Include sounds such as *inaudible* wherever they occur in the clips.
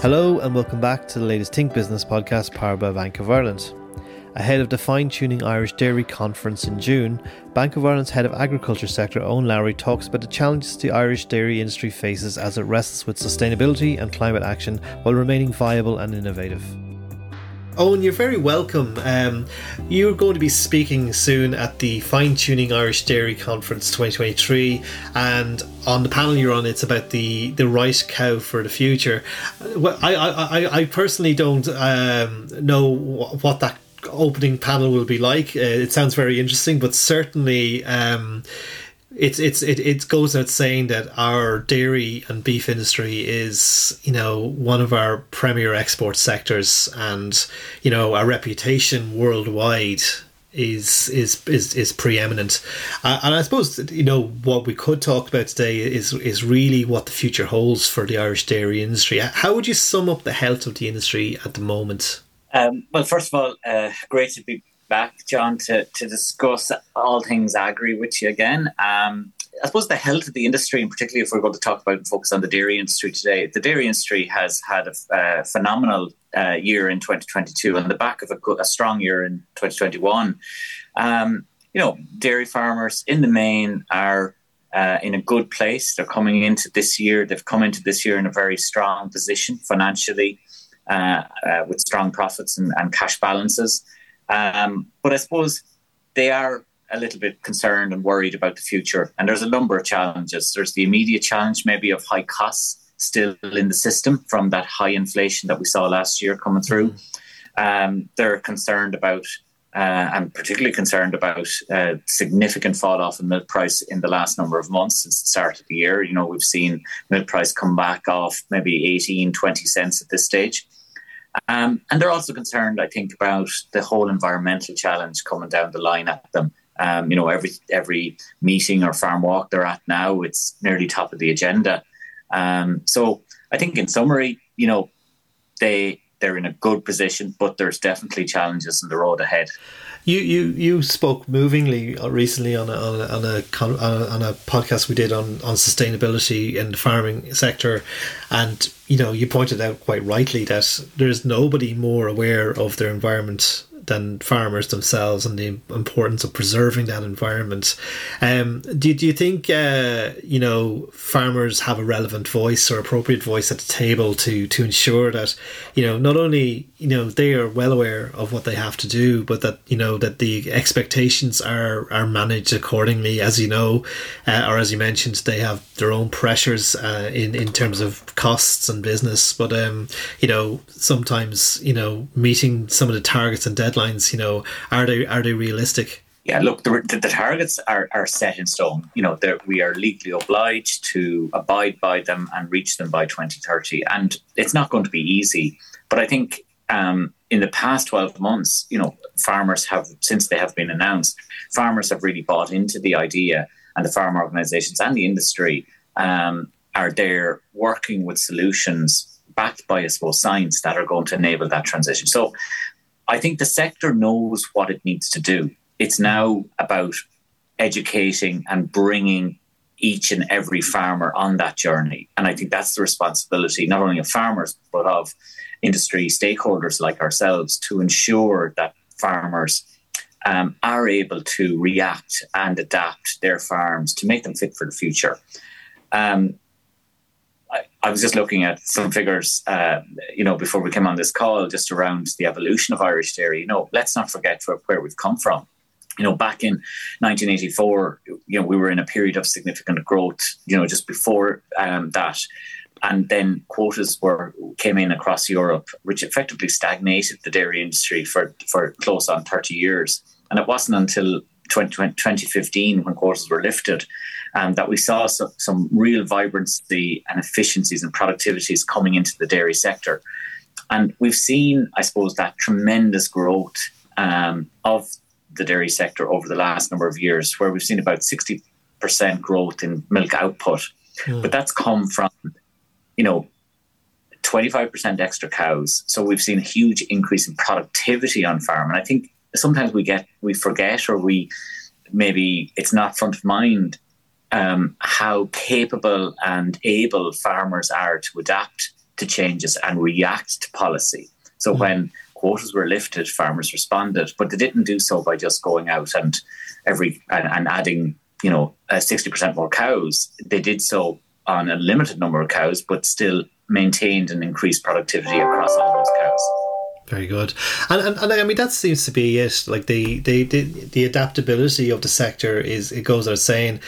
Hello, and welcome back to the latest Think Business podcast powered by Bank of Ireland. Ahead of the fine tuning Irish Dairy Conference in June, Bank of Ireland's head of agriculture sector, Eoin Lowry, talks about the challenges the Irish dairy industry faces as it wrestles with sustainability and climate action while remaining viable and innovative. Eoin, you're very welcome. Um, you're going to be speaking soon at the Fine Tuning Irish Dairy Conference 2023, and on the panel you're on, it's about the the rice cow for the future. Well, I I, I personally don't um, know what that opening panel will be like. Uh, it sounds very interesting, but certainly. Um, it's it's it, it goes out saying that our dairy and beef industry is you know one of our premier export sectors. And you know our reputation worldwide is is is is preeminent. Uh, and i suppose you know what we could talk about today is is really what the future holds for the irish dairy industry. How would you sum up the health of the industry at the moment? Um, well first of all uh, great to be back, John, to, to discuss all things agri with you again. Um, I suppose the health of the industry, and particularly if we're going to talk about and focus on the dairy industry today, the dairy industry has had a uh, phenomenal uh, year in 2022 on the back of a, a strong year in 2021. Um, you know, dairy farmers in the main are uh, in a good place. They're coming into this year, they've come into this year in a very strong position financially uh, uh, with strong profits and, and cash balances. Um, but I suppose they are a little bit concerned and worried about the future. And there's a number of challenges. There's the immediate challenge, maybe, of high costs still in the system from that high inflation that we saw last year coming through. Mm-hmm. Um, they're concerned about, uh, and particularly concerned about, uh, significant fall off in milk price in the last number of months since the start of the year. You know, we've seen milk price come back off maybe 18, 20 cents at this stage. Um, and they're also concerned, I think, about the whole environmental challenge coming down the line at them. Um, you know, every every meeting or farm walk they're at now, it's nearly top of the agenda. Um, so I think, in summary, you know, they they're in a good position, but there's definitely challenges in the road ahead. You you you spoke movingly recently on a, on a, on a on a podcast we did on on sustainability in the farming sector, and you know you pointed out quite rightly that there's nobody more aware of their environment than farmers themselves and the importance of preserving that environment. Um, do, do you think uh, you know farmers have a relevant voice or appropriate voice at the table to to ensure that you know not only you know they are well aware of what they have to do, but that you know that the expectations are are managed accordingly. As you know, uh, or as you mentioned, they have their own pressures uh, in in terms of costs and business. But um, you know sometimes you know meeting some of the targets and deadlines You know, are they are they realistic? Yeah, look, the, the, the targets are, are set in stone. You know, we are legally obliged to abide by them and reach them by 2030. And it's not going to be easy. But I think um, in the past 12 months, you know, farmers have, since they have been announced, farmers have really bought into the idea, and the farm organizations and the industry um, are there working with solutions backed by, I suppose, science that are going to enable that transition. So I think the sector knows what it needs to do. It's now about educating and bringing each and every farmer on that journey. And I think that's the responsibility not only of farmers, but of industry stakeholders like ourselves to ensure that farmers um, are able to react and adapt their farms to make them fit for the future. Um, I, was just looking at some figures, uh, you know, before we came on this call, just around the evolution of Irish dairy. You know, let's not forget where we've come from. You know, back in 1984, you know, we were in a period of significant growth. You know, just before um, that, and then quotas were came in across Europe, which effectively stagnated the dairy industry for for close on 30 years. And it wasn't until 20, 2015 when quotas were lifted um, that we saw some, some real vibrancy and efficiencies and productivities coming into the dairy sector. And we've seen, I suppose, that tremendous growth um, of the dairy sector over the last number of years, where we've seen about 60% growth in milk output. Mm. But that's come from, you know, 25% extra cows. So we've seen a huge increase in productivity on farm. And I think sometimes we get, we forget or we maybe it's not front of mind um, how capable and able farmers are to adapt to changes and react to policy. So mm-hmm. when quotas were lifted, farmers responded, but they didn't do so by just going out and every and, and adding, you know, sixty percent more cows. They did so on a limited number of cows, but still maintained and increased productivity across all those cows. Very good, and, and and I mean that seems to be it. Like the the the, the adaptability of the sector is it goes out saying.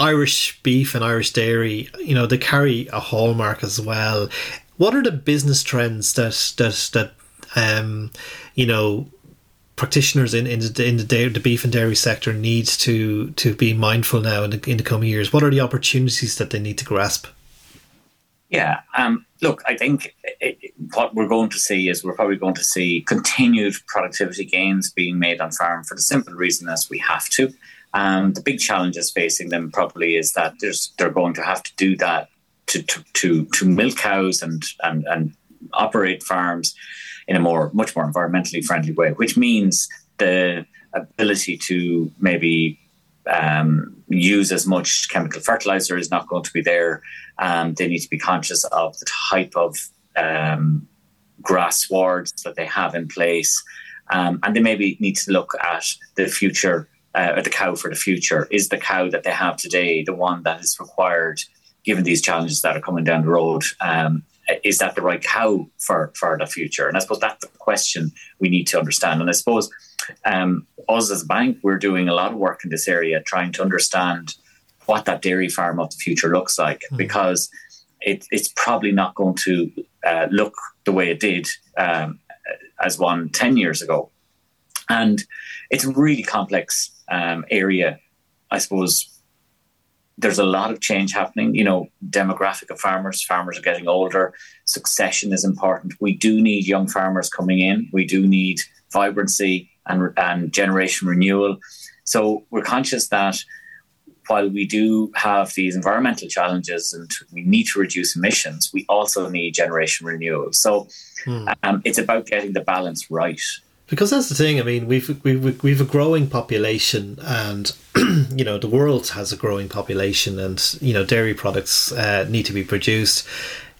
Irish beef and Irish dairy, you know, they carry a hallmark as well. What are the business trends that that that um, you know practitioners in in the, in the, dairy, the beef and dairy sector need to to be mindful now in the, in the coming years? What are the opportunities that they need to grasp? Yeah, um, look, I think it, what we're going to see is we're probably going to see continued productivity gains being made on farm for the simple reason as we have to. Um, the big challenges facing them probably is that they're going to have to do that to to to, to milk cows and and and operate farms in a more much more environmentally friendly way, which means the ability to maybe um, use as much chemical fertilizer is not going to be there. Um, they need to be conscious of the type of um, grass swards that they have in place. Um, and they maybe need to look at the future, uh, or the cow for the future. Is the cow that they have today the one that is required, given these challenges that are coming down the road? Um, is that the right cow for, for the future? And I suppose that's the question we need to understand. And I suppose um, us as a bank, we're doing a lot of work in this area, trying to understand what that dairy farm of the future looks like, mm. because it, it's probably not going to uh, look the way it did um, as one 10 years ago. And it's a really complex um, area, I suppose. There's a lot of change happening. You know, demographic of farmers. Farmers are getting older. Succession is important. We do need young farmers coming in. We do need vibrancy and, and generation renewal. So we're conscious that while we do have these environmental challenges and we need to reduce emissions, we also need generation renewal. So hmm. um, it's about getting the balance right. Because that's the thing. I mean, we've we've we've a growing population, and *clears throat* you know the world has a growing population, and you know dairy products uh, need to be produced.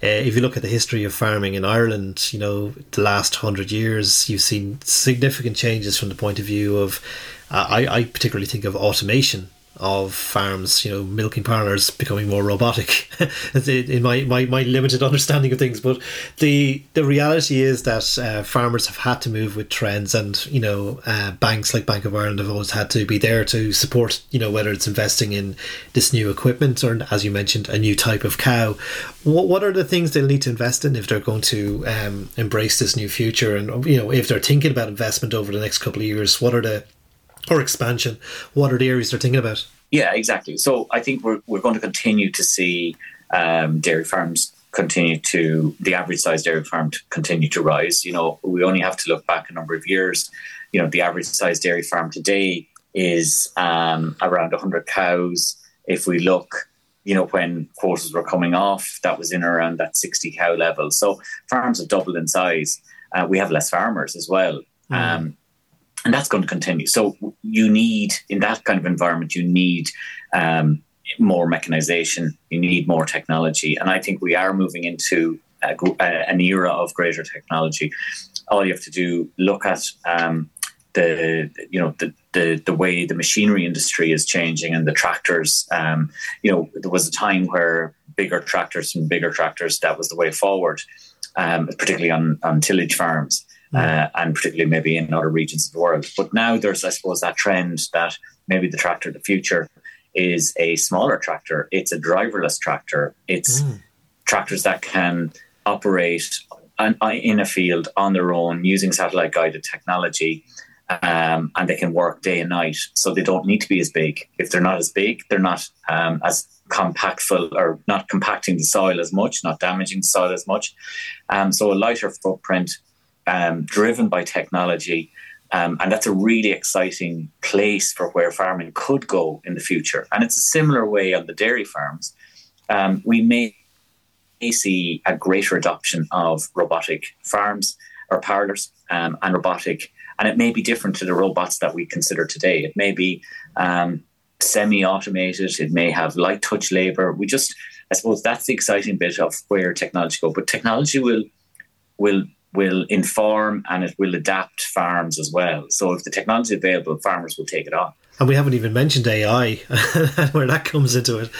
Uh, if you look at the history of farming in Ireland, you know, the last hundred years, you've seen significant changes from the point of view of, uh, I, I particularly think of automation of farms, you know, milking parlours becoming more robotic in my, my, my limited understanding of things. But the the reality is that uh, farmers have had to move with trends, and you know, uh, banks like Bank of Ireland have always had to be there to support, you know, whether it's investing in this new equipment or, as you mentioned, a new type of cow. What what are the things they'll need to invest in if they're going to um, embrace this new future, and you know, if they're thinking about investment over the next couple of years, what are the or expansion, what are the areas they're thinking about? Yeah, exactly. So I think we're, we're going to continue to see um, dairy farms continue to, the average size dairy farm to continue to rise. You know, we only have to look back a number of years. You know, the average size dairy farm today is um, around 100 cows. If we look, you know, when quotas were coming off, that was in around that 60 cow level. So farms have doubled in size. Uh, we have less farmers as well. Mm. Um, and that's going to continue. So you need in that kind of environment, you need um, more mechanization, you need more technology, and I think we are moving into a, an era of greater technology. All you have to do look at um, the you know the, the the way the machinery industry is changing and the tractors. Um, you know, there was a time where bigger tractors and bigger tractors that was the way forward, um, particularly on on tillage farms. Mm. uh, and particularly maybe in other regions of the world. But now there's, I suppose, that trend that maybe the tractor of the future is a smaller tractor. It's a driverless tractor. It's mm. tractors that can operate on, in a field on their own using satellite guided technology. Um, and they can work day and night, so they don't need to be as big. If they're not as big, they're not um, as compactful or not compacting the soil as much, not damaging the soil as much. Um, so a lighter footprint, um, driven by technology. Um, and that's a really exciting place for where farming could go in the future. And it's a similar way on the dairy farms. Um, we may see a greater adoption of robotic farms or parlors um, and robotic, and it may be different to the robots that we consider today. It may be um, semi-automated. It may have light touch labor. We just, I suppose, that's the exciting bit of where technology go. But technology will will will inform and it will adapt farms as well. So if the technology is available, farmers will take it on. And we haven't even mentioned AI, *laughs* where that comes into it.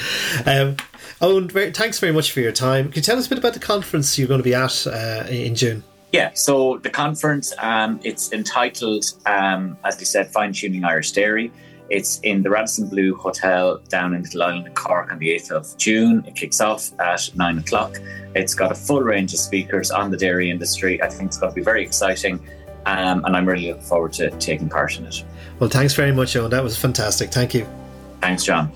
Um, Eoin, thanks very much for your time. Can you tell us a bit about the conference you're going to be at uh, in June? Yeah, so the conference, um, it's entitled, um, as we said, Fine Tuning Irish Dairy. It's in the Radisson Blu Hotel down in Little Island, Cork, on the 8th of June. It kicks off at 9 o'clock. It's got a full range of speakers on the dairy industry. I think it's going to be very exciting, um, and I'm really looking forward to taking part in it. Well, thanks very much, Eoin. That was fantastic. Thank you. Thanks, John.